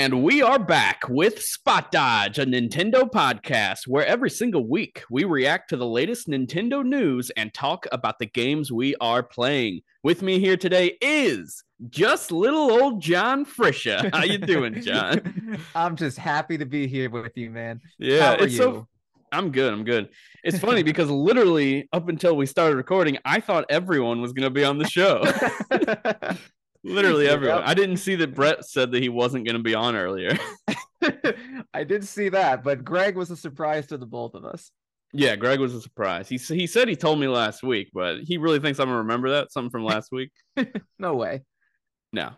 And we are back with Spot Dodge, a Nintendo podcast where every single week we react to the latest Nintendo news and talk about the games we are playing. With me here today is just little old John Frisha. How you doing, John? I'm just happy to be here with you, man. Yeah, it's you? so I'm good. I'm good. It's funny because literally up until we started recording, I thought everyone was going to be on the show. Literally everyone. Yep. I didn't see that Brett said that he wasn't going to be on earlier. I did see that, but Greg was a surprise to the both of us. Yeah, Greg was a surprise. He he said he told me last week, but he really thinks I'm gonna remember that something from last week. no way. No.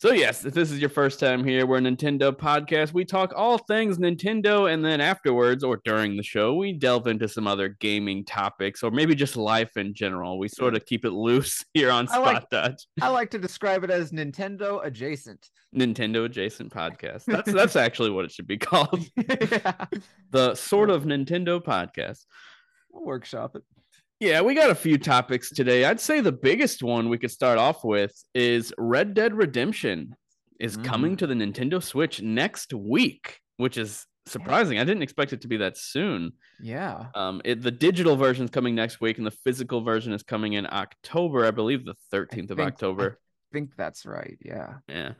So, yes, if this is your first time here, we're a Nintendo podcast. We talk all things Nintendo, and then afterwards or during the show, we delve into some other gaming topics or maybe just life in general. We sort of keep it loose here on Spot I like, Dodge. I like to describe it as Nintendo adjacent. Nintendo adjacent podcast. That's that's actually what it should be called. yeah. The sort of Nintendo podcast. We'll workshop it. Yeah, we got a few topics today. I'd say the biggest one we could start off with is Red Dead Redemption is mm. coming to the Nintendo Switch next week, which is surprising. I didn't expect it to be that soon. Yeah. Um, it, the digital version is coming next week, and the physical version is coming in October, I believe, the thirteenth of October. I think that's right. Yeah. Yeah.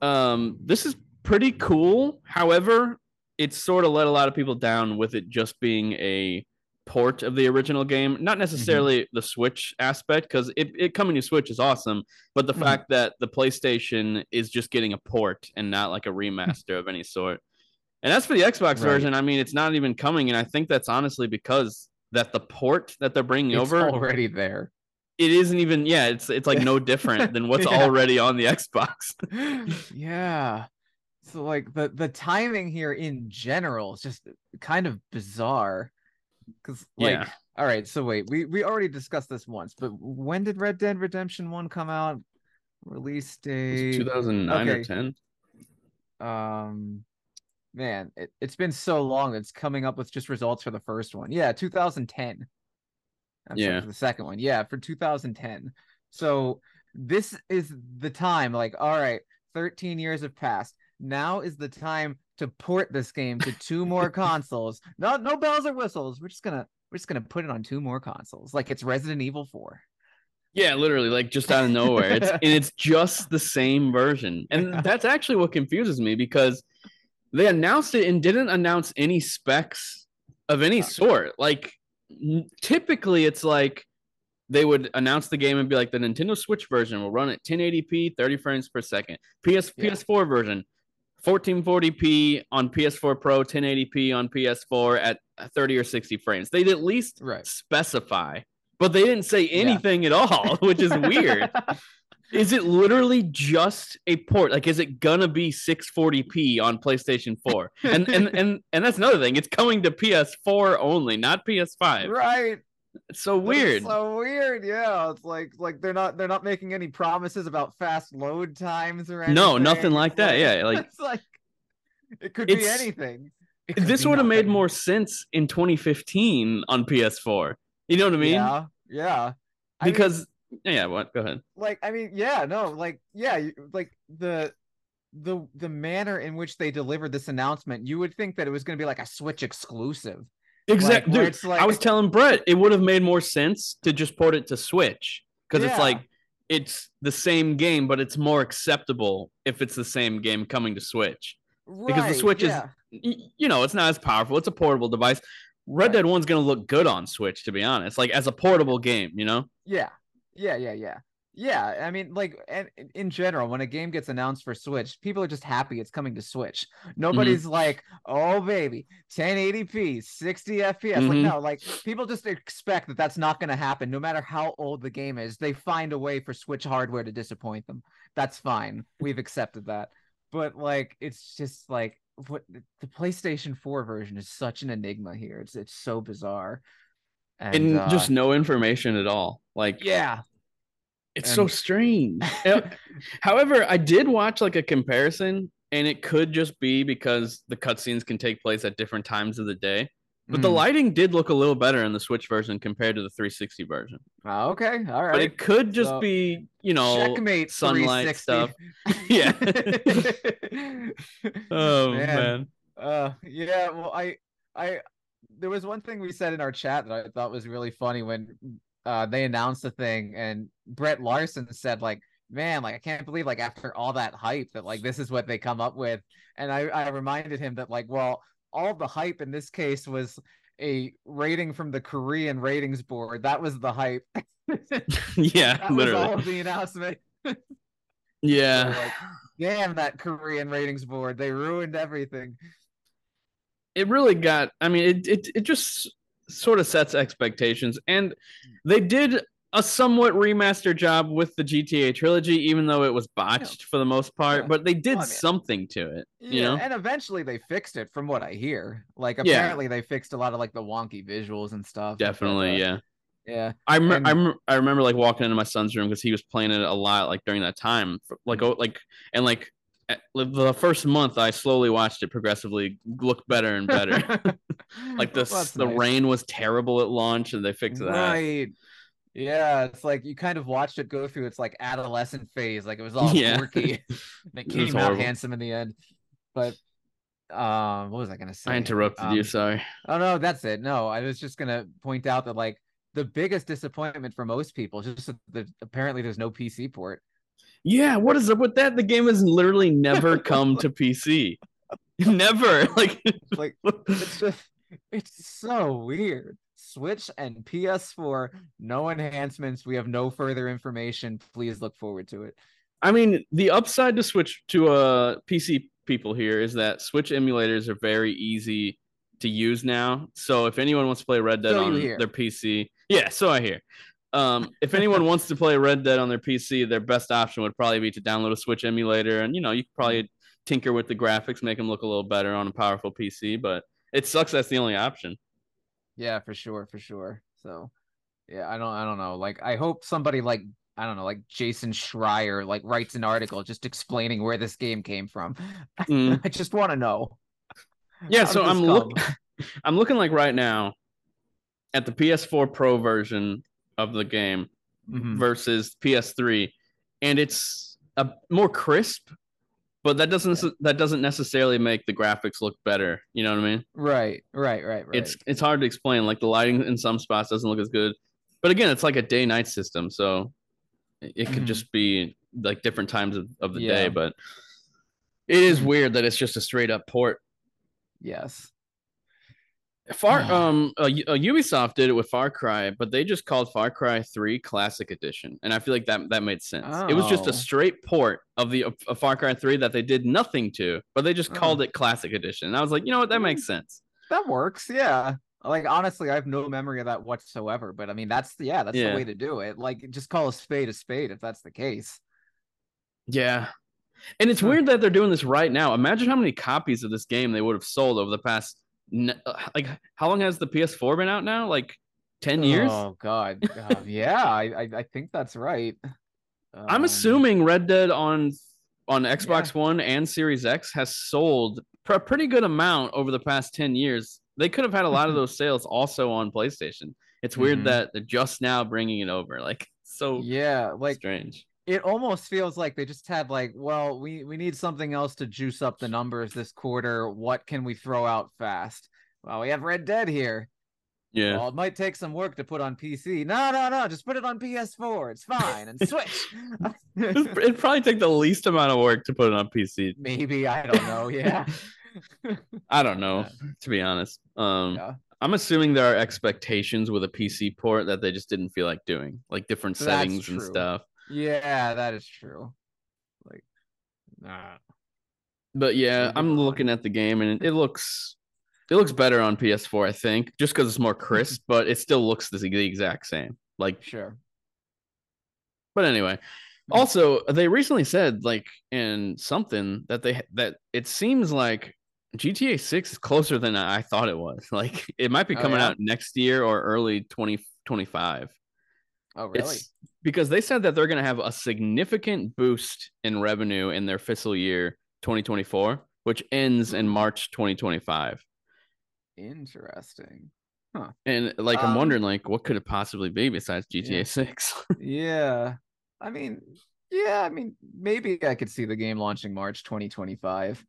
Um, this is pretty cool. However, it's sort of let a lot of people down with it just being a port of the original game not mm-hmm. necessarily mm-hmm. the switch aspect because it, it coming to switch is awesome but the mm-hmm. fact that the playstation is just getting a port and not like a remaster of any sort and as for the xbox right. version i mean it's not even coming and i think that's honestly because that the port that they're bringing it's over already there it isn't even yeah it's it's like no different than what's yeah. already on the xbox yeah so like the the timing here in general is just kind of bizarre because like, yeah. all right, so wait, we we already discussed this once, but when did Red Dead Redemption One come out? Release date 2009 okay. or 10. Um, man, it, it's been so long. It's coming up with just results for the first one. Yeah, 2010. I'm yeah, for the second one. Yeah, for 2010. So this is the time. Like, all right, 13 years have passed. Now is the time to port this game to two more consoles. No, no bells or whistles. We're just gonna we're just gonna put it on two more consoles, like it's Resident Evil Four. Yeah, literally, like just out of nowhere. It's and it's just the same version, and that's actually what confuses me because they announced it and didn't announce any specs of any sort. Like typically, it's like they would announce the game and be like, the Nintendo Switch version will run at 1080p, 30 frames per second. PS yeah. PS4 version 1440p on PS4 Pro, 1080p on PS4 at 30 or 60 frames. They'd at least right. specify, but they didn't say anything yeah. at all, which is weird. is it literally just a port? Like, is it gonna be 640p on PlayStation 4? And and and and that's another thing. It's coming to PS4 only, not PS5. Right. It's so weird. so weird. Yeah. It's like like they're not they're not making any promises about fast load times or anything. No, nothing like that. yeah. Like it's like it could be anything. This would have made more sense in 2015 on PS4. You know what I mean? Yeah. Yeah. Because I mean, yeah, what? Go ahead. Like I mean, yeah, no, like yeah, like the the the manner in which they delivered this announcement, you would think that it was going to be like a Switch exclusive Exactly. Like, Dude, like... I was telling Brett it would have made more sense to just port it to Switch because yeah. it's like it's the same game, but it's more acceptable if it's the same game coming to Switch. Right, because the Switch yeah. is, you know, it's not as powerful. It's a portable device. Red right. Dead One's gonna look good on Switch, to be honest. Like as a portable game, you know. Yeah, yeah, yeah, yeah. Yeah, I mean, like, and in general, when a game gets announced for Switch, people are just happy it's coming to Switch. Nobody's mm-hmm. like, "Oh, baby, 1080p, 60 FPS." Mm-hmm. Like, no, like people just expect that that's not going to happen, no matter how old the game is. They find a way for Switch hardware to disappoint them. That's fine. We've accepted that. But like, it's just like what the PlayStation 4 version is such an enigma here. It's it's so bizarre. And, and uh, just no information at all. Like, yeah, it's and... so strange. However, I did watch like a comparison, and it could just be because the cutscenes can take place at different times of the day. But the Mm. lighting did look a little better in the Switch version compared to the 360 version. Oh, okay, all right. But it could just So, be, you know, Checkmate sunlight stuff. yeah. oh man. Uh, yeah. Well, I, I, there was one thing we said in our chat that I thought was really funny when uh they announced the thing, and Brett Larson said like, "Man, like I can't believe like after all that hype that like this is what they come up with." And I, I reminded him that like, well, all the hype in this case was a rating from the Korean ratings board. That was the hype. yeah, that was all literally. of the announcement. Yeah. So, like, damn that Korean ratings board. They ruined everything. it really got i mean it, it it just sort of sets expectations and they did a somewhat remaster job with the gta trilogy even though it was botched for the most part Yeah. but they did Well, I mean- something to it you know and eventually they fixed it from what I hear. Like Yeah. apparently they fixed a lot of like the wonky visuals and stuff. definitely yeah Yeah. I, rem- I, rem- I remember like walking into my son's room because he was playing it a lot like during that time for- like oh, like and like at- the first month I slowly watched it progressively look better and better like the Well, the nice. rain was terrible at launch and they fixed that Right. Yeah, it's like you kind of watched it go through its like adolescent phase. Like it was all Yeah. quirky. It It came out horrible. handsome in the end. But um, what was I gonna say? I interrupted Um, you sorry Oh no, that's it. No, I was just gonna point out that like the biggest disappointment for most people is just that the, apparently there's no PC port. Yeah, what is up with that? The game has literally never come to PC. Never. Like Like it's just it's so weird. Switch and PS4, no enhancements. We have no further information. Please look forward to it. I mean, the upside to switch to uh PC people here is that Switch emulators are very easy to use now. So if anyone wants to play Red Dead So on their PC, yeah, so I hear. Um, if anyone wants to play Red Dead on their PC, their best option would probably be to download a Switch emulator, and you know you could probably tinker with the graphics, make them look a little better on a powerful PC. But it sucks that's the only option. Yeah, for sure, for sure. So, yeah, I don't, I don't know. Like, I hope somebody like, I don't know, like Jason Schreier, like writes an article just explaining where this game came from. Mm. I just want to know. Yeah, How so I'm come? look I'm looking like right now at the PS4 Pro version of the game Mhm. versus PS3, and it's a more crisp, but that doesn't that doesn't necessarily make the graphics look better. You know what I mean? Right, right, right, right. It's it's hard to explain. Like the lighting in some spots doesn't look as good, but again, it's like a day night system, so it could Mhm. just be like different times of, of the Yeah. day. But it is Mhm. weird that it's just a straight up port. yes. Far um uh, uh, Ubisoft did it with Far Cry, but they just called Far Cry 3 Classic Edition, and I feel like that that made sense. It was just Oh. a straight port of the of Far Cry 3 that they did nothing to, but they just Oh. called it Classic Edition. And I was like, you know what, that makes sense. That works. Yeah. Like honestly, I have no memory of that whatsoever. But I mean, that's yeah, that's Yeah. the way to do it. Like, just call a spade a spade if that's the case. Yeah. And it's weird that they're doing this right now. Imagine how many copies of this game they would have sold over the past like how long has the PS4 been out now? Like 10 years? Oh God. Uh, yeah, I, I I think that's right. I'm Um, assuming Red Dead on on Xbox One and Series X has sold a pretty good amount over the past 10 years. They could have had a lot of those sales also on PlayStation. It's weird Mhm. that they're just now bringing it over. Like so Yeah, like strange. It almost feels like they just had like, well, we we need something else to juice up the numbers this quarter. What can we throw out fast? Well, we have Red Dead here. Yeah. Well, it might take some work to put on PC. No, no, no, just put it on PS4. It's fine. And Switch. It'd probably take the least amount of work to put it on PC. Maybe I don't know. Yeah. I don't know, to be honest. Um Yeah. I'm assuming there are expectations with a PC port that they just didn't feel like doing, like different settings and stuff. Yeah, that is true. Like, nah. But yeah, I'm not. looking at the game and it, it looks it looks better on PS4, I think, just because it's more crisp, but it still looks the, the exact same. Like, Sure. but anyway, also they recently said like in something that they that it seems like GTA 6 is closer than I thought it was. Like it might be Oh, coming yeah? out next year or early 2025. Oh, really? It's because they said that they're going to have a significant boost in revenue in their fiscal year 2024, which ends in March 2025. Interesting. Huh. And like I'm Um, wondering, like, what could it possibly be besides GTA Yeah. Six? Yeah. I mean, yeah, I mean, maybe I could see the game launching March 2025.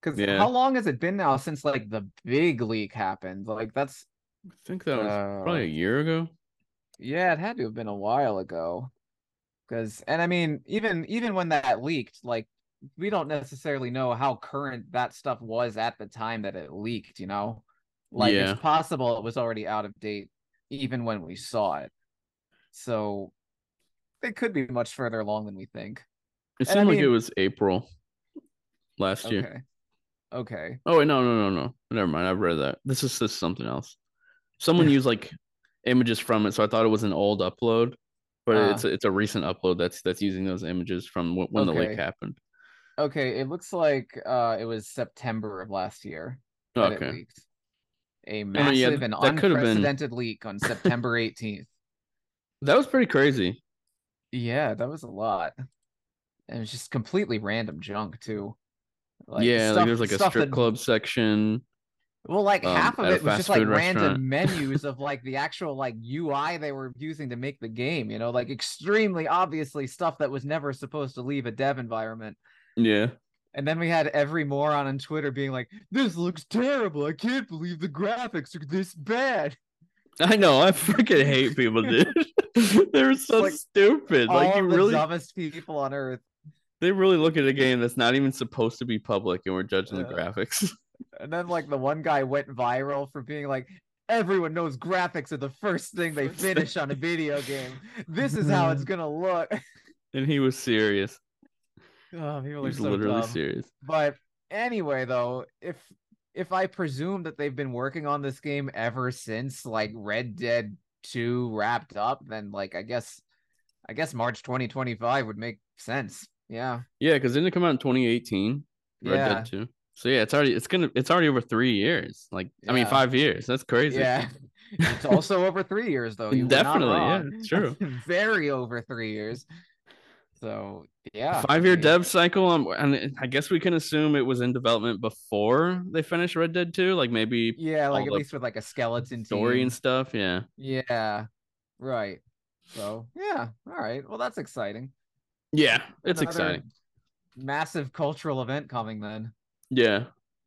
Because Yeah. how long has it been now since like the big leak happened? Like that's I think that was uh, probably a year ago. Yeah, it had to have been a while ago. Because and I mean, even even when that leaked, like we don't necessarily know how current that stuff was at the time that it leaked, you know? Like Yeah. it's possible it was already out of date even when we saw it. So it could be much further along than we think. It And I seemed like it was April last year. Okay. Okay. Oh wait, no, no, no, no. Never mind. I've read that. This is just something else. Someone used like images from it, so I thought it was an old upload, but Ah. it's a, it's a recent upload that's that's using those images from wh- when the leak happened. Okay. It looks like uh it was September of last year that it Okay. leaked. A mean, yeah, massive and been- unprecedented leak on September 18th. That was pretty crazy. Yeah, that was a lot. And it was just completely random junk too. Like yeah, stuff- like there's like a strip that- club section. Well, like um, half of it was just like random menus of like the actual like UI they were using to make the game, you know, like extremely obviously stuff that was never supposed to leave a dev environment. Yeah. And then we had every moron on Twitter being like, "This looks terrible. I can't believe the graphics are this bad." I know. I freaking hate people, dude. They're so Like, stupid. Like you the really, dumbest people on earth. they really look at a game that's not even supposed to be public, and we're judging the Uh, graphics. And then like the one guy went viral for being like, "Everyone knows graphics are the first thing they finish on a video game. This is how it's gonna look." and he was serious. Oh, people He was so literally dumb. serious. But anyway, though, if if I presume that they've been working on this game ever since like Red Dead 2 wrapped up, then like I guess I guess March 2025 would make sense. Yeah. Yeah, because didn't it come out in 2018? Red yeah. Dead 2. So yeah, it's already it's gonna it's already over three years. Like I mean five years. That's crazy. Yeah. It's also over 3 years though. You Definitely, yeah, it's true. Very over 3 years. So, yeah. Five year I mean, dev cycle. Um, and I guess we can assume it was in development before they finished Red Dead 2. Like maybe Yeah, like at least with like a skeleton story team. and stuff. Yeah. Yeah. Right. So, yeah. All right. Well, that's exciting. Yeah. It's Another exciting. Massive cultural event coming then. Yeah.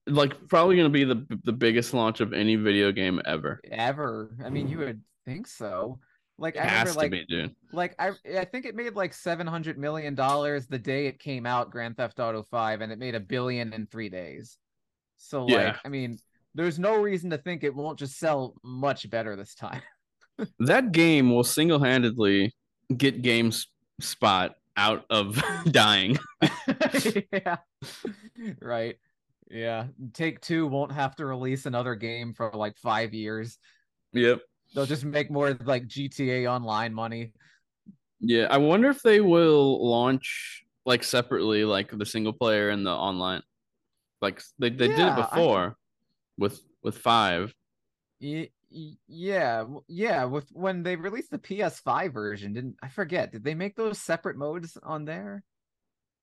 Like probably gonna be the the biggest launch of any video game ever. Ever. I mean, you would think so. Like It I remember to like be, dude. like I I think it made like 700 million dollars the day it came out Grand Theft Auto 5 and it made a billion in 3 days. So like Yeah. I mean, there's no reason to think it won't just sell much better this time. That game will single handedly get GameStop out of dying. yeah. Right. Yeah. Take 2 won't have to release another game for like 5 years. Yep. They'll just make more like GTA online money. Yeah. I wonder if they will launch like separately, like the single player and the online. Like they, they did Yeah, it I- before with with five. Yeah, yeah. With when they released the PS5 version, didn't I forget? Did they make those separate modes on there?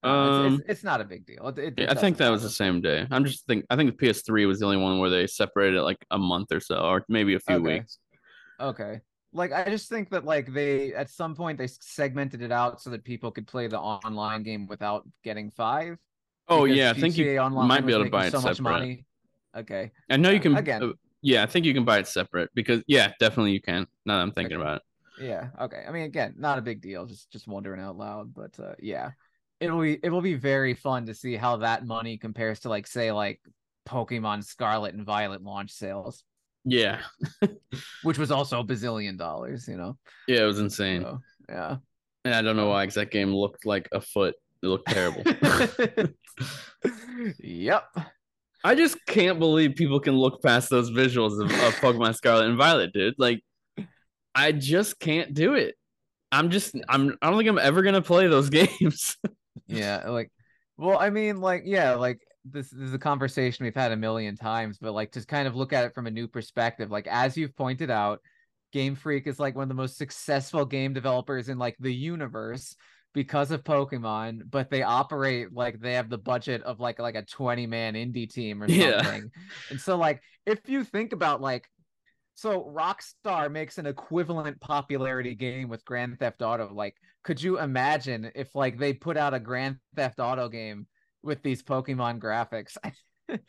Uh, it's, Um, it's, it's not a big deal. It, it- Yeah, I think that was the same day. I'm just think I think the PS3 was the only one where they separated it like a month or so, or maybe a few Okay. weeks. Okay. Like I just think that like they at some point they segmented it out so that people could play the online game without getting five. Oh yeah, I think you Online might be able to buy it so much separate. money. Okay. I know you can again. uh, yeah, I think you can buy it separate because yeah, definitely you can. Now that I'm thinking Okay. about it. Yeah. Okay. I mean, again, not a big deal. Just just wondering out loud, but uh, yeah, it'll be it will be very fun to see how that money compares to like say like Pokemon Scarlet and Violet launch sales, Yeah, which was also a bazillion dollars. You know. yeah, it was insane, So, yeah. and I don't know why because that game looked like a foot. It looked terrible. yep. I just can't believe people can look past those visuals of, of Pokemon Scarlet and Violet, dude. Like, I just can't do it. I'm just I'm I don't think I'm ever gonna play those games. Yeah. Like, well, I mean, like, yeah, like this, this is a conversation we've had a million times, but like, just kind of look at it from a new perspective. Like, as you've pointed out, Game Freak is like one of the most successful game developers in like the universe because of Pokemon, but they operate like they have the budget of like like a 20 man indie team or something. Yeah. and so like if you think about like so Rockstar makes an equivalent popularity game with Grand Theft Auto. Like, could you imagine if like they put out a Grand Theft Auto game with these Pokemon graphics?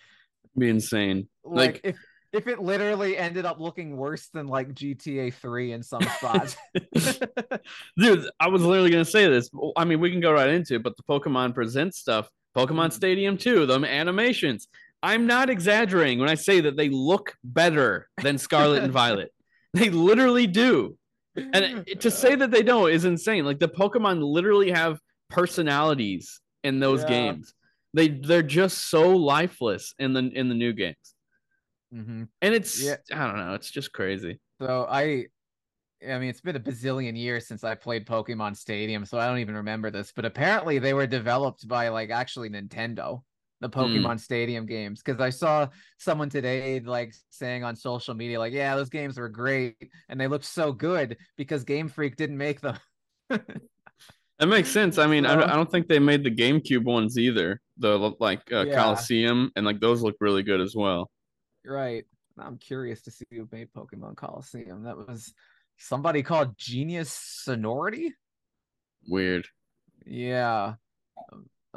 Be insane. like, Like- if if it literally ended up looking worse than like GTA 3 in some spots. Dude, I was literally gonna say this. I mean, we can go right into it, but the Pokemon Present stuff, Pokemon mm. Stadium 2, them animations. I'm not exaggerating when I say that they look better than Scarlet and Violet. They literally do. And to say that they don't is insane. Like the Pokemon literally have personalities in those Yeah. games. They they're just so lifeless in the in the new games. Mhm. And it's Yeah. I don't know, it's just crazy. So I I mean it's been a bazillion years since I played Pokemon Stadium, so I don't even remember this, but apparently they were developed by like actually Nintendo, the Pokemon Stadium games. Cause I saw someone today like saying on social media, like, yeah, those games were great and they looked so good because Game Freak didn't make them. That makes sense. I mean, I, I don't think they made the GameCube ones either. The like uh, Yeah. Colosseum and like those look really good as well. right. I'm curious to see who made Pokemon Colosseum. That was somebody called Genius Sonority. Weird. Yeah.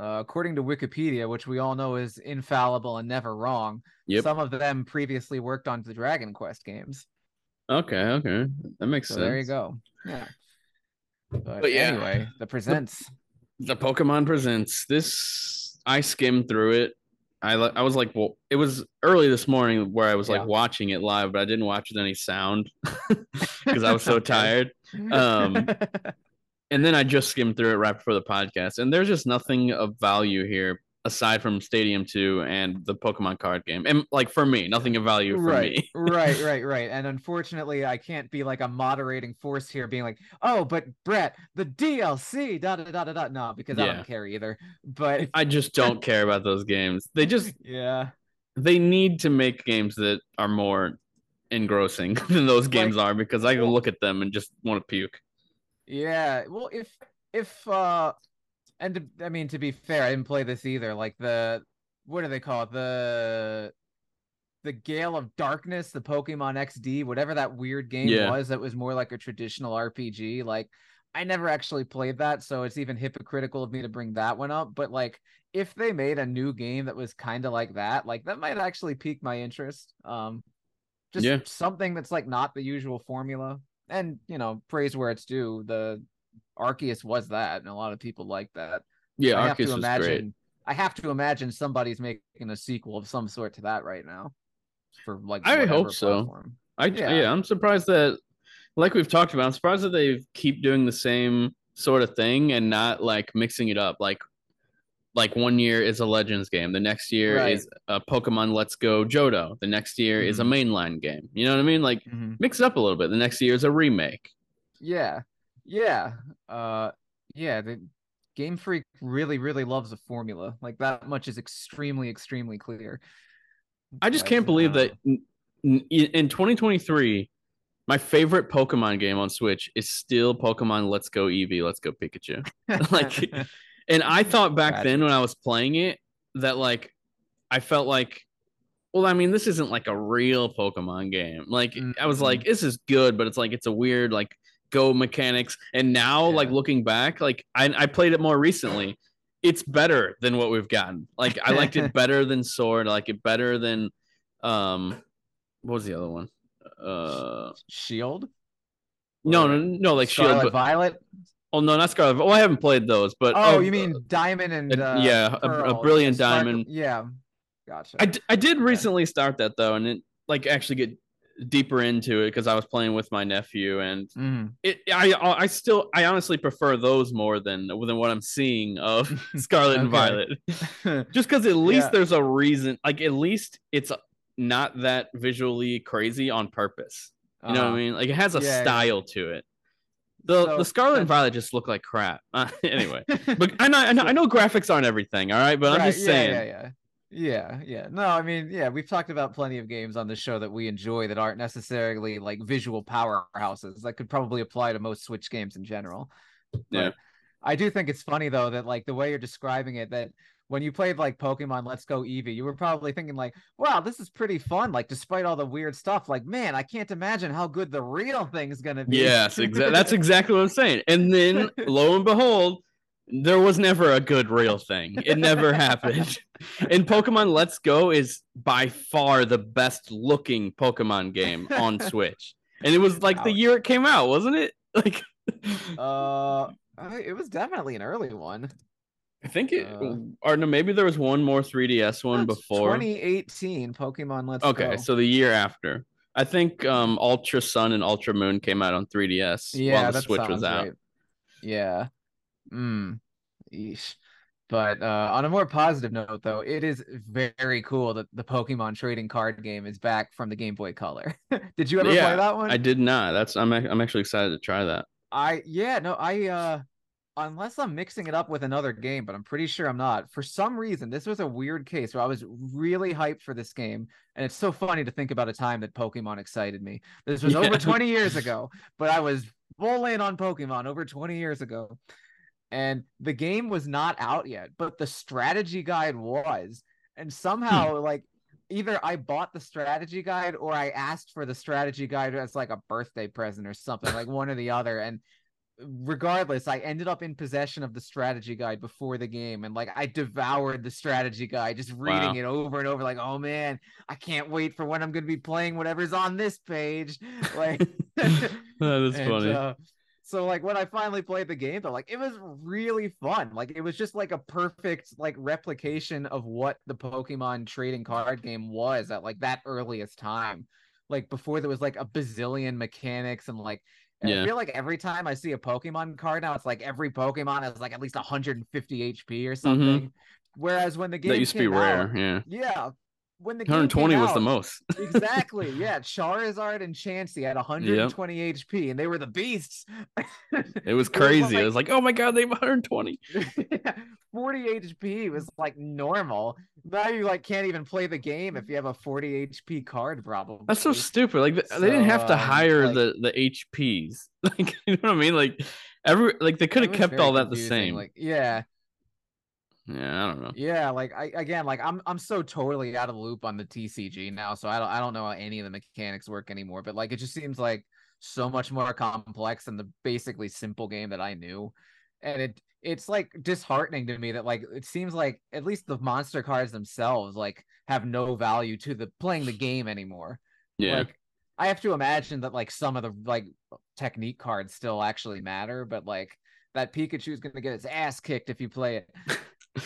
Uh, according to Wikipedia, which we all know is infallible and never wrong, Yep. some of them previously worked on the Dragon Quest games. Okay, okay, that makes So sense. there you go. Yeah. But, But yeah. anyway, the presents. The Pokemon Presents. This I skimmed through it. I I was like, well, it was early this morning where I was Yeah. like watching it live, but I didn't watch with any sound because I was so tired. Um, and then I just skimmed through it right before the podcast, and there's just nothing of value here aside from Stadium 2 and the Pokemon card game. And like for me, nothing of value for right, me. right, right, right. And unfortunately, I can't be like a moderating force here, being like, "Oh, but Brett, the DLC, da da da da da." No, because I don't care either. But I just don't care about those games. They just yeah, they need to make games that are more engrossing than those games are because I can look at them and just want to puke. Yeah, well, if if uh, and to, I mean to be fair, I didn't play this either. Like the what do they call it? The the Gale of Darkness, the Pokemon XD, whatever that weird game Yeah. was, that was more like a traditional RPG. Like I never actually played that, so it's even hypocritical of me to bring that one up. But like, if they made a new game that was kind of like that, like that might actually pique my interest. Um, just Yeah. something that's like not the usual formula and you know praise where it's due the arceus was that and a lot of people like that Yeah, i have Arceus to was imagine great. i have to imagine somebody's making a sequel of some sort to that right now for like I hope so. platform. I Yeah. yeah. I'm surprised that like we've talked about, I'm surprised that they keep doing the same sort of thing and not like mixing it up. Like like one year is a Legends game, the next year Right. is a Pokemon Let's Go Johto, the next year is a Mm-hmm. mainline game. You know what I mean? Like Mhm. mix it up a little bit. The next year is a remake. yeah yeah uh yeah the game freak really really loves a formula like that much is extremely extremely clear I just can't believe uh, that in 2023, my favorite Pokemon game on Switch is still Pokemon Let's Go Eevee, Let's Go Pikachu. like, and I thought back then when I was playing it that like I felt like, well, I mean, this isn't like a real Pokemon game. Like, I was like, this is good, but it's like it's a weird like go mechanics. And now, like looking back, like I, I played it more recently. It's better than what we've gotten. Like I liked it better than Sword. I like it better than um what was the other one? Uh shield no, no, no, like Scarlet Shield. But, violet oh no, not Scarlet. Oh, I haven't played those, but Oh, uh, you mean diamond and uh, uh, yeah, a- a brilliant sparkle- diamond. Yeah, gotcha. I, d- I did recently start that though, and it like actually get deeper into it because I was playing with my nephew, and Mhm. it I I still I honestly prefer those more than than what I'm seeing of Scarlet and Violet. Just because at least Yeah. there's a reason, like at least it's not that visually crazy on purpose. You know what I Uh-huh. mean? Like it has a Yeah, yeah. style to it. The So, the Scarlet and Violet just look like crap. Uh, anyway, but I know, I know I know graphics aren't everything. All right, but I'm just yeah, saying. Yeah, yeah, yeah, yeah. No, I mean, yeah, we've talked about plenty of games on the show that we enjoy that aren't necessarily like visual powerhouses. That could probably apply to most Switch games in general. Yeah. I do think it's funny though that like the way you're describing it that when you played like Pokemon Let's Go Eevee, you were probably thinking like, "Wow, this is pretty fun." Like, despite all the weird stuff, like, man, I can't imagine how good the real thing is gonna be. Yes, exactly. That's exactly what I'm saying. And then, lo and behold, there was never a good real thing. It never happened. And Pokemon Let's Go is by far the best looking Pokemon game on Switch. And it was like the year it came out, wasn't it? Like uh it was definitely an early one. I think it uh, or no, maybe there was one more 3DS one before 2018 Pokemon Let's Go. Okay, Go. so the year after. I think um Ultra Sun and Ultra Moon came out on 3DS yeah, while the Switch was out. Right. Yeah. Mm. Eesh. But uh, on a more positive note, though, it is very cool that the Pokemon trading card game is back from the Game Boy Color. did you ever yeah, play that one? I did not. That's I'm I'm actually excited to try that. I yeah no I uh unless I'm mixing it up with another game, but I'm pretty sure I'm not. For some reason, this was a weird case where I was really hyped for this game, and it's so funny to think about a time that Pokemon excited me. This was yeah. over 20 years ago, but I was full in on Pokemon over 20 years ago and the game was not out yet, but the strategy guide was. And somehow, hmm. like, either I bought the strategy guide or I asked for the strategy guide as like a birthday present or something, like one or the other. And regardless, I ended up in possession of the strategy guide before the game, and like I devoured the strategy guide, just reading wow. it over and over. Like, oh man, I can't wait for when I'm going to be playing whatever's on this page. Like, that is and, funny. Uh, so like when I finally played the game, though, like it was really fun. Like it was just like a perfect like replication of what the Pokemon trading card game was at like that earliest time. Like before there was like a bazillion mechanics and like yeah. I feel like every time I see a Pokemon card now, it's like every Pokemon has like at least 150 HP or mm-hmm. something. Mm-hmm. Whereas when the game that used to be rare, out, yeah, yeah, when the 120 was out, the most. exactly. Yeah. Charizard and Chansey had 120 yep. HP and they were the beasts. it was crazy. It was, like, was oh my god, they have 120. 40 HP was like normal. Now you like can't even play the game if you have a 40 HP card, probably. That's so stupid. Like so, they didn't have to um, hire like, the the HPs. Like you know what I mean? Like every like they could have kept all that confusing. the same. Like yeah. Yeah, I don't know. Yeah, like I again, like I'm I'm so totally out of the loop on the TCG now, so I don't I don't know how any of the mechanics work anymore. But like it just seems like so much more complex than the basically simple game that I knew, and it it's like disheartening to me that like it seems like at least the monster cards themselves like have no value to the playing the game anymore. Yeah. Like I have to imagine that like some of the like technique cards still actually matter, but like that Pikachu is going to get its ass kicked if you play it.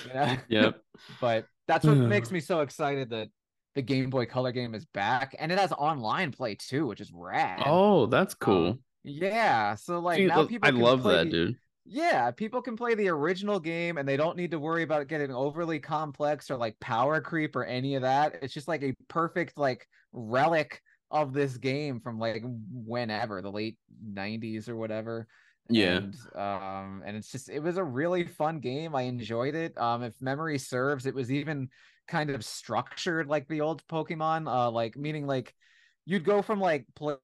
Yeah. yep. But that's what makes me so excited that the Game Boy Color game is back, and it has online play too, which is rad. Oh, that's cool. Um, yeah. So like now people. I love that, the, dude. Yeah, people can play the original game, and they don't need to worry about getting overly complex or like power creep or any of that. It's just like a perfect like relic of this game from like whenever the late 90s or whatever yeah. and, um and it's just it was a really fun game. I enjoyed it. Um if memory serves it was even kind of structured like the old pokemon uh like meaning like you'd go from like place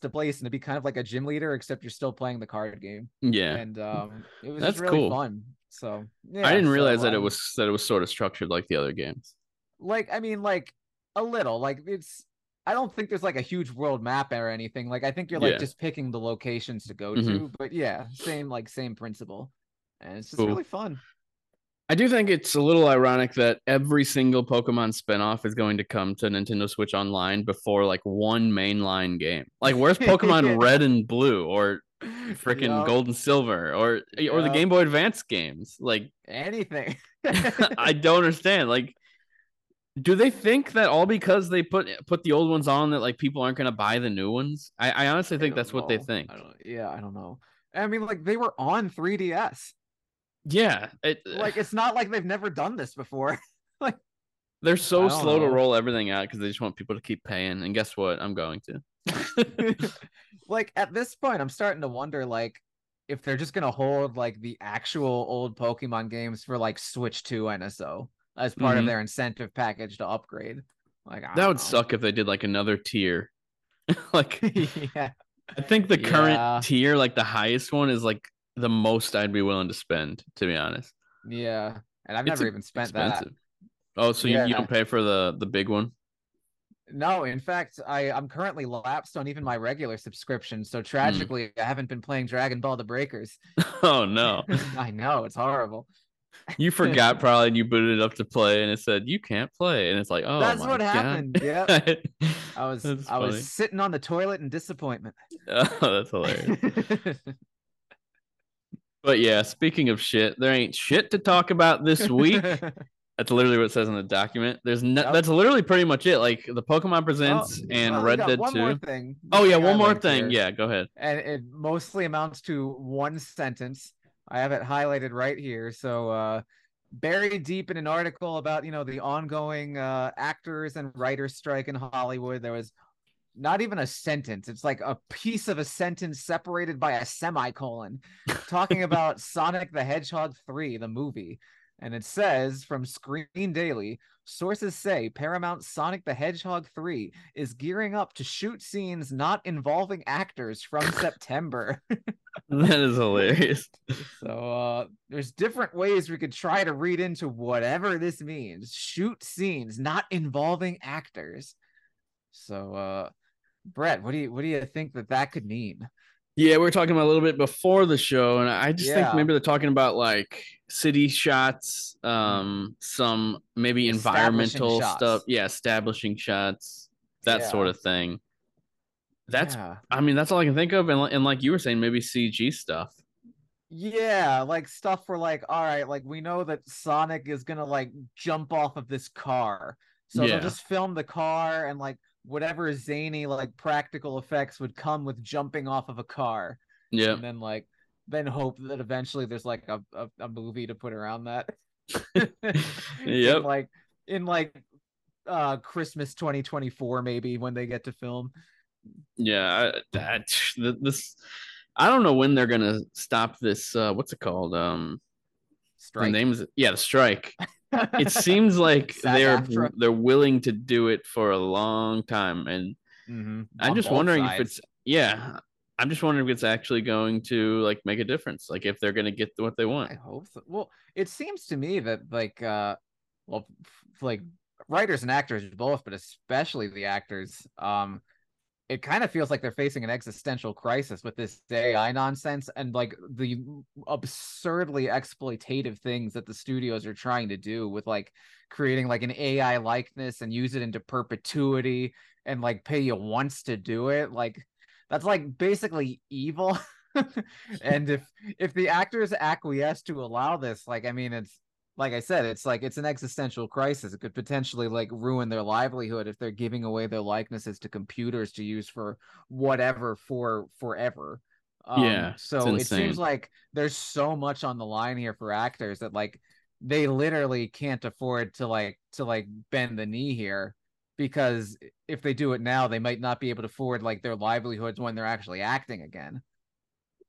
to place and it'd be kind of like a gym leader except you're still playing the card game. Yeah. And um it was that's really cool. fun. So yeah i didn't realize so, that um, it was that it was sort of structured like the other games. Like i mean like a little like it's I don't think there's like a huge world map or anything. Like I think you're like yeah. just picking the locations to go mm-hmm. to. But yeah, same like same principle. And it's just cool. really fun. I do think it's a little ironic that every single Pokemon spinoff is going to come to Nintendo Switch Online before like one mainline game. Like where's Pokemon Red and Blue or freaking yep. Gold and Silver or yep. or the Game Boy Advance games? Like anything. I don't understand. Like do they think that all because they put put the old ones on that like people aren't gonna buy the new ones? I, I honestly think I that's know. what they think. I yeah, I don't know. I mean, like they were on 3DS. Yeah, it, like it's not like they've never done this before. like they're so slow know. to roll everything out because they just want people to keep paying. And guess what? I'm going to. like at this point, I'm starting to wonder like if they're just gonna hold like the actual old Pokemon games for like Switch 2 NSO as part mm-hmm. of their incentive package to upgrade. Like that would know. suck if they did like another tier. like yeah. I think the current yeah. tier, like the highest one, is like the most I'd be willing to spend, to be honest. Yeah, and I've It's never even spent Expensive. Oh, so you, you don't pay for the the big one? No, in fact, I I'm currently lapsed on even my regular subscription. So tragically, I haven't been playing Dragon Ball: The Breakers. Oh no. I know it's horrible. You forgot probably and you booted it up to play and it said you can't play and it's like oh That's what God. happened. yeah I was I was sitting on the toilet in disappointment. oh, that's hilarious. But yeah, speaking of shit, there ain't shit to talk about this week. That's literally what it says in the document. There's no, Yep. that's literally pretty much it. Like the Pokemon oh, Presents Oh, and well, we Red Dead one 2. More thing. Oh yeah, one I more thing. here, Yeah, go ahead. and it mostly amounts to one sentence. I have it highlighted right here. So, uh, buried deep in an article about you know the ongoing uh, actors and writers strike in Hollywood, there was not even a sentence. It's like a piece of a sentence separated by a semicolon, talking about Sonic the Hedgehog 3, the movie. And it says from Screen Daily, sources say Paramount Sonic the Hedgehog 3 is gearing up to shoot scenes not involving actors from September. That is hilarious. So uh there's different ways we could try to read into whatever this means. Shoot scenes not involving actors. So uh Brett, what do you what do you think that that could mean? Yeah, we were talking about a little bit before the show, and I just think maybe they're talking about like city shots, um, some maybe environmental shots. stuff. Yeah, establishing shots, that Yeah. sort of thing. That's, yeah. I mean, that's all I can think of, and, and like you were saying, maybe CG stuff. Yeah, like stuff for like, all right, like we know that Sonic is gonna like jump off of this car. So Yeah. they'll just film the car and like whatever zany like practical effects would come with jumping off of a car. Yeah, And then like then hope that eventually there's like a, a, a movie to put around that. Yep. In like in like uh Christmas 2024 maybe when they get to film. yeah. I, that this, I don't know when they're gonna stop this. Uh, what's it called? Um, Strike. the name is yeah, the strike. it seems like they're SAG-AFTRA. they're willing to do it for a long time and Mhm. i'm just wondering if it's yeah i'm just wondering if it's actually going to like make a difference like if they're going to get what they want I hope so. Well, it seems to me that like uh well like writers and actors both, but especially the actors, um it kind of feels like they're facing an existential crisis with this AI nonsense and like the absurdly exploitative things that the studios are trying to do with like creating like an AI likeness and use it into perpetuity and like pay you once to do it. Like that's like basically evil. and if if the actors acquiesce to allow this, like I mean, it's like I said, it's like it's an existential crisis. It could potentially like ruin their livelihood if they're giving away their likenesses to computers to use for whatever for forever. Um, Yeah, So it seems like there's so much on the line here for actors that like they literally can't afford to like to like bend the knee here because if they do it now, they might not be able to afford like their livelihoods when they're actually acting again.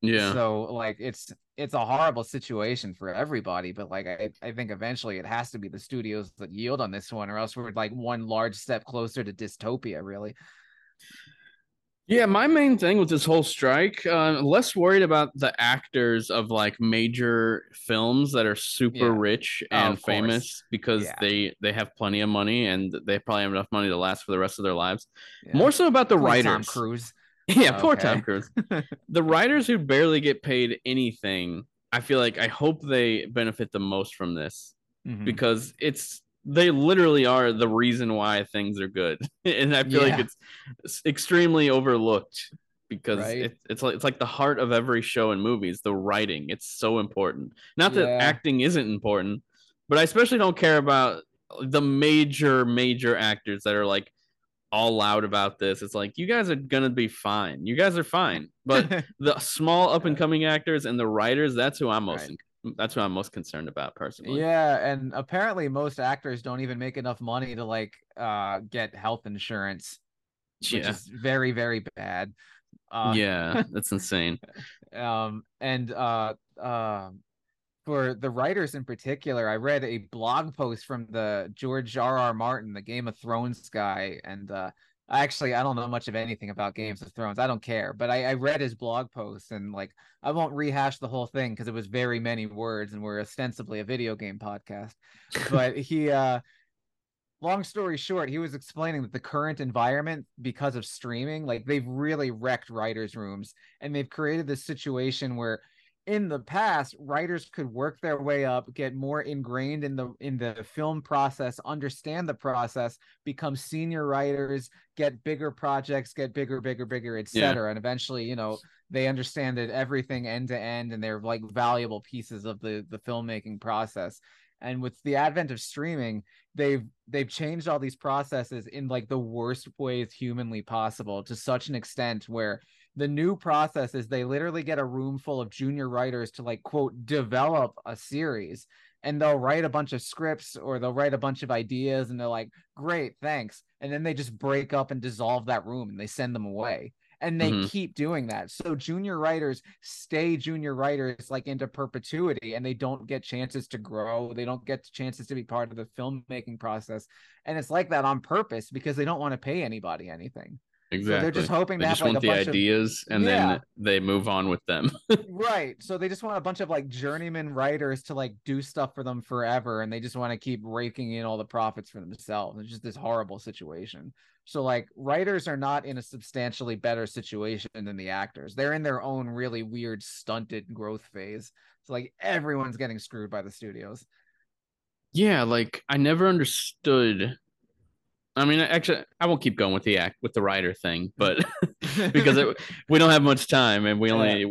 yeah So like it's it's a horrible situation for everybody, but like I, I think eventually it has to be the studios that yield on this one, or else we're like one large step closer to dystopia, really. Yeah my main thing with this whole strike uh less worried about the actors of like major films that are super Yeah. rich Oh, and course. famous because Yeah. they they have plenty of money and they probably have enough money to last for the rest of their lives Yeah. more so about the Poor writers Tom Cruise. Yeah, poor Okay. Tom Cruise. the writers who barely get paid anything, I feel like I hope they benefit the most from this Mhm. because it's they literally are the reason why things are good, and I feel like Yeah. it's, it's extremely overlooked because Right. it, it's like it's like the heart of every show and movie movies. The writing, it's so important. Not that Yeah. acting isn't important, but I especially don't care about the major major actors that are like all loud about this. It's like you guys are gonna be fine. You guys are fine. But the small up and coming actors and the writers, that's who I'm most that's what I'm most concerned about personally. yeah, and apparently most actors don't even make enough money to like uh get health insurance, which Yeah. is very very bad. Uh, yeah, that's insane. um and uh um for the writers in particular i read a blog post from the george r r martin the game of thrones guy and uh Actually, I don't know much of anything about Games of Thrones. I don't care, but I, I read his blog post and like I won't rehash the whole thing because it was very many words and we're ostensibly a video game podcast. But he uh long story short, he was explaining that the current environment, because of streaming, like they've really wrecked writers' rooms and they've created this situation where in the past writers could work their way up get more ingrained in the in the film process understand the process become senior writers get bigger projects get bigger bigger bigger etc yeah. and eventually you know they understand it everything end to end and they're like valuable pieces of the the filmmaking process and with the advent of streaming they've they've changed all these processes in like the worst ways humanly possible to such an extent where the new process is they literally get a room full of junior writers to like quote develop a series and they'll write a bunch of scripts or they'll write a bunch of ideas and they're like great thanks and then they just break up and dissolve that room and they send them away and they mm-hmm. keep doing that so junior writers stay junior writers like into perpetuity and they don't get chances to grow they don't get chances to be part of the filmmaking process and it's like that on purpose because they don't want to pay anybody anything Exactly. So they're just hoping they to just have want like the ideas of, and yeah. then they move on with them. right. So they just want a bunch of like journeyman writers to like do stuff for them forever and they just want to keep raking in all the profits for themselves. It's just this horrible situation. So like writers are not in a substantially better situation than the actors. They're in their own really weird stunted growth phase. So like everyone's getting screwed by the studios. Yeah, like I never understood I mean, actually, I won't keep going with the act with the writer thing, but because it, we don't have much time and we only,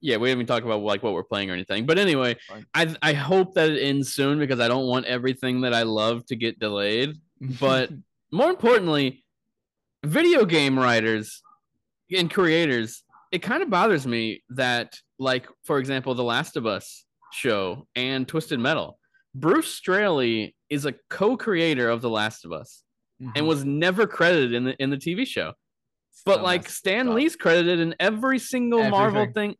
yeah. we haven't talked about like what we're playing or anything. But anyway, I I hope that it ends soon because I don't want everything that I love to get delayed. But more importantly, video game writers and creators, it kind of bothers me that, like, for example, The Last of Us show and Twisted Metal, Bruce Straley is a co-creator of The Last of Us mm-hmm. and was never credited in the in the TV show. But so like Stan up. Lee's credited in every single Everything. Marvel thing.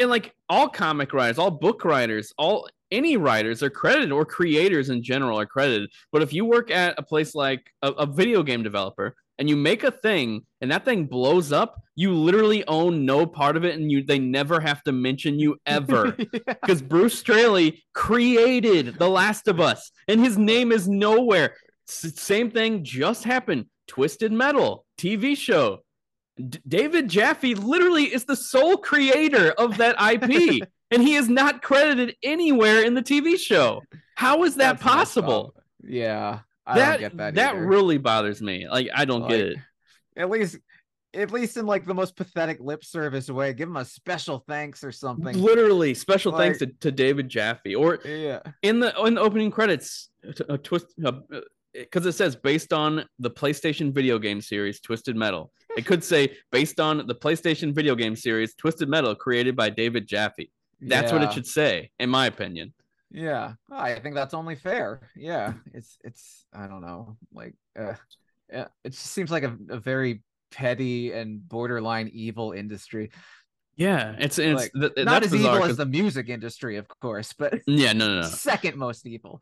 And like all comic writers, all book writers, all any writers are credited or creators in general are credited. But if you work at a place like a, a video game developer and you make a thing and that thing blows up, you literally own no part of it and you they never have to mention you ever. Because yeah. Bruce Straley created The Last of Us and his name is nowhere. Same thing just happened. Twisted Metal TV show. D- David Jaffe literally is the sole creator of that IP, and he is not credited anywhere in the TV show. How is that That's possible? Yeah, I that, don't get that. That really bothers me. Like I don't like, get it. At least at least in like the most pathetic lip service way, give him a special thanks or something. Literally, special like, thanks to, to David Jaffe, or yeah, in the in the opening credits, a twist, a, because it says based on the PlayStation video game series Twisted Metal. It could say based on the PlayStation video game series Twisted Metal created by David Jaffe. That's yeah. what it should say, in my opinion. Yeah, I think that's only fair. Yeah, it's it's I don't know, like uh, it just seems like a, a very petty and borderline evil industry. Yeah, it's it's like, th- not as evil as the music industry, of course, but yeah, no, no, no, second most evil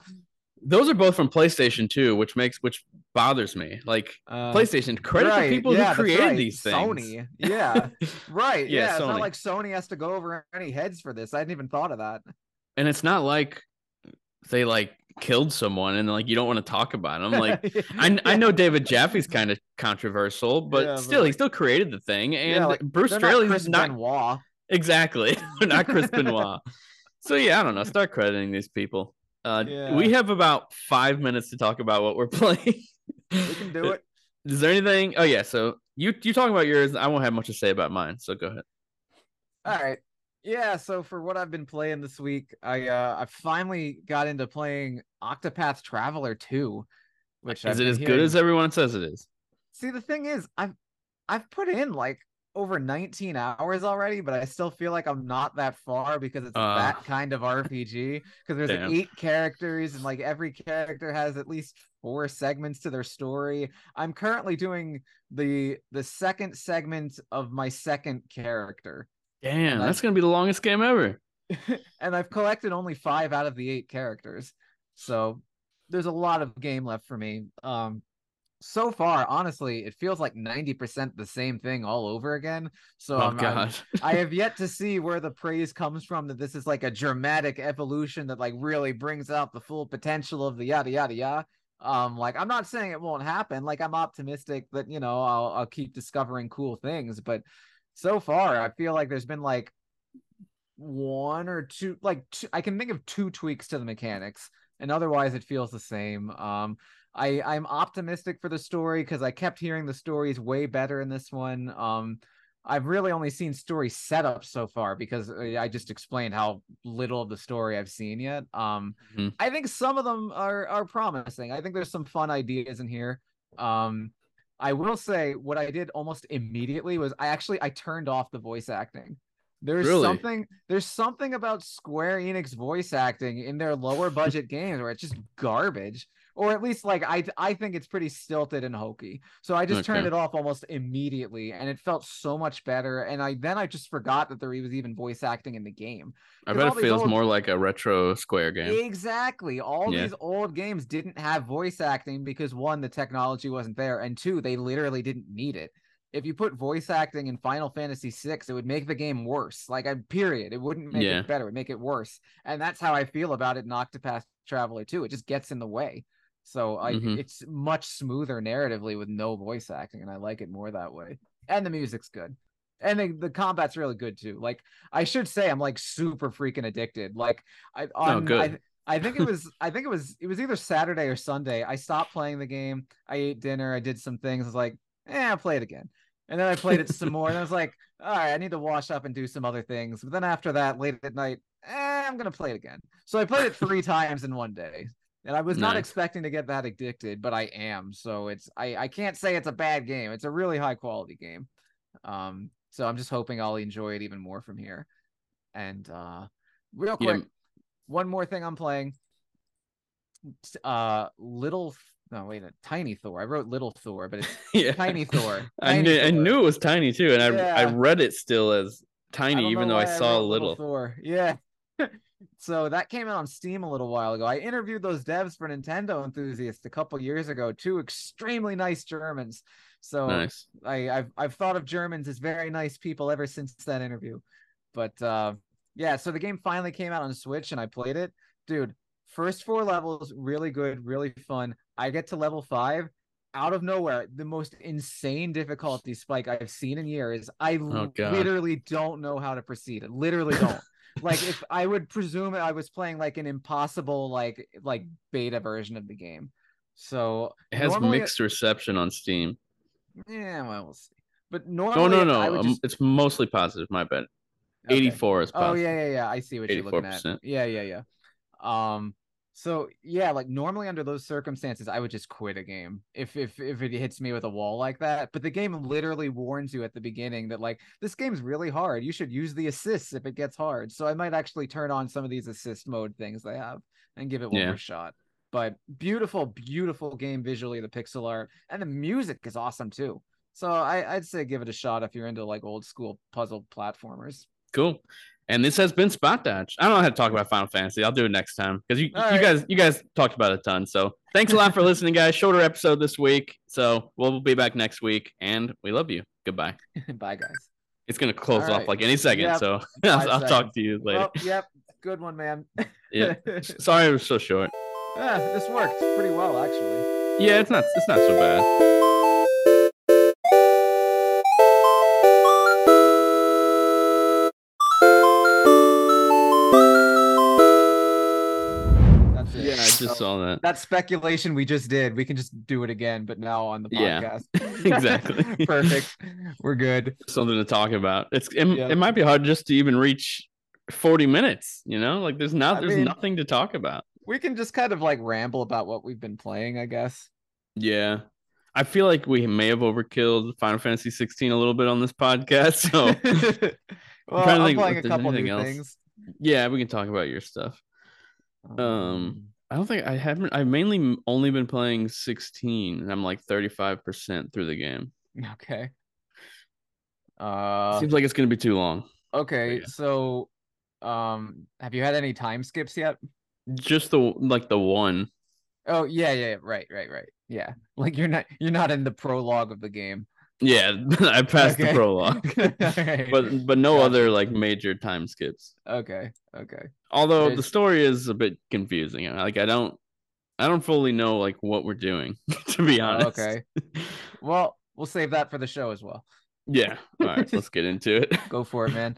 those are both from PlayStation 2, which makes which bothers me. Like uh, PlayStation, credit right. the people yeah, who created right. these things. Sony, yeah, right, yeah. yeah it's not like Sony has to go over any heads for this. I hadn't even thought of that. And it's not like they like killed someone and like you don't want to talk about them. Like I, yeah. I know David Jaffe's kind of controversial, but still, he still created the thing. And like, Bruce Straley's not, not Benoit. exactly not Chris Benoit. so yeah, I don't know. Start crediting these people. Uh, yeah. We have about five minutes to talk about what we're playing. we can do it. Is there anything? Oh yeah. So you you talking about yours? I won't have much to say about mine. So go ahead. All right. Yeah. So for what I've been playing this week, I uh I finally got into playing Octopath Traveler 2, which is I've it as hearing... good as everyone says it is? See, the thing is, I've I've put in like over 19 hours already, but I still feel like I'm not that far because it's uh, that kind of RPG. Because there's like eight characters, and like every character has at least four segments to their story. I'm currently doing the the second segment of my second character. Damn, that's gonna be the longest game ever. and I've collected only five out of the eight characters, so there's a lot of game left for me. Um, so far, honestly, it feels like 90% the same thing all over again. So Oh I'm- I have yet to see where the praise comes from that this is like a dramatic evolution that like really brings out the full potential of the yada yada yada. Um, like I'm not saying it won't happen. Like I'm optimistic that you know I'll I'll keep discovering cool things, but so far I feel like there's been like one or two like two, I can think of two tweaks to the mechanics, and otherwise it feels the same. Um, I I'm optimistic for the story because I kept hearing the story is way better in this one. Um, I've really only seen story setup so far because uh, I just explained how little of the story I've seen yet. Um, Mhm. I think some of them are are promising. I think there's some fun ideas in here. Um, I will say what I did almost immediately was I actually I turned off the voice acting. There's Really? something there's something about Square Enix voice acting in their lower budget games where it's just garbage. Or at least like I I think it's pretty stilted and hokey. So I just turned it off almost immediately and it felt so much better. And I then I just forgot that there was even voice acting in the game. I bet it feels old- more like a retro Square game. Exactly. All Yeah. these old games didn't have voice acting because one, the technology wasn't there, and two, they literally didn't need it. If you put voice acting in Final Fantasy VI, it would make the game worse. Like a period. It wouldn't make Yeah. it better, it would make it worse. And that's how I feel about it in Octopath Traveler too. It just gets in the way. So I Mhm. it's much smoother narratively with no voice acting, and I like it more that way. And the music's good. And the, the combat's really good too. Like I should say I'm like super freaking addicted. Like I on I, good. I think it was I think it was it was either Saturday or Sunday. I stopped playing the game. I ate dinner. I did some things. I was like, eh, I'll play it again. And then I played it some more, and I was like, all right, I need to wash up and do some other things. But then after that, late at night, eh, I'm gonna play it again. So I played it three times in one day. And I was not Nice. expecting to get that addicted, but I am. So it's I, I can't say it's a bad game. It's a really high quality game. Um, so I'm just hoping I'll enjoy it even more from here. And uh real Yeah. quick, one more thing I'm playing. Uh little no wait a tiny Thor. I wrote little Thor, but it's yeah. tiny Thor. I Tiny knew, I knew it was tiny too, and I I read it still as tiny, even though I why saw wrote little. Thor. Yeah. so that came out on Steam a little while ago. I interviewed those devs for Nintendo Enthusiast a couple years ago. Two extremely nice Germans. So Nice. I, I've I've thought of Germans as very nice people ever since that interview. But uh, yeah, so the game finally came out on Switch and I played it. Dude, first four levels really good, really fun. I get to level five. Out of nowhere, the most insane difficulty spike I've seen in years. I Oh, literally don't know how to proceed. I literally don't. like if I would presume I was playing like an impossible like like beta version of the game. So It has normally- mixed reception on Steam. yeah, well, we'll see. But No, normally, no, no. Would um, just... It's mostly positive. My bad. okay. 84 is Oh yeah, yeah, yeah. I see what you're looking at. Yeah, yeah, yeah. Um, so yeah, like normally under those circumstances, I would just quit a game if if if it hits me with a wall like that. But the game literally warns you at the beginning that like this game's really hard. You should use the assists if it gets hard. So I might actually turn on some of these assist mode things they have and give it one Yeah. more shot. But beautiful, beautiful game visually, the pixel art and the music is awesome too. So I, I'd say give it a shot if you're into like old school puzzle platformers. Cool. And this has been Spot Dodge. I don't know how to talk about Final Fantasy. I'll do it next time because you, All you right. guys you guys talked about it a ton. So thanks a lot for listening, guys. Shorter episode this week. So we'll be back next week, and we love you. Goodbye. Bye guys. It's gonna close All off right. like any second. Yep. So I'll, I'll talk to you later. Well, yep, good one, man. Yeah. Sorry it was so short. Ah, this worked pretty well, actually. Yeah, it's not it's not so bad. Just saw that. that speculation we just did. We can just do it again, but now on the podcast. Yeah, exactly. Perfect. We're good. Something to talk about. It's it, Yeah. it might be hard just to even reach 40 minutes, you know? Like there's not I there's mean- nothing to talk about. We can just kind of like ramble about what we've been playing, I guess. Yeah. I feel like we may have overkilled Final Fantasy 16 a little bit on this podcast. So well, I'm think playing a couple new else. things. yeah, we can talk about your stuff. Um, I don't think I haven't I've mainly only been playing 16 and I'm like 35% through the game. okay. Uh, Seems like it's going to be too long. okay. yeah. So, um, have you had any time skips yet? Just the like the one. Oh yeah, yeah, right, right, right. Yeah, like you're not you're not in the prologue of the game. Yeah, I passed Okay. the prologue, but but no Gotcha. other like major time skips. okay, okay. Although the story is a bit confusing. Like I don't I don't fully know like what we're doing to be Oh, honest. okay. Well, we'll save that for the show as well. Yeah. All right, let's get into it. Go for it, man.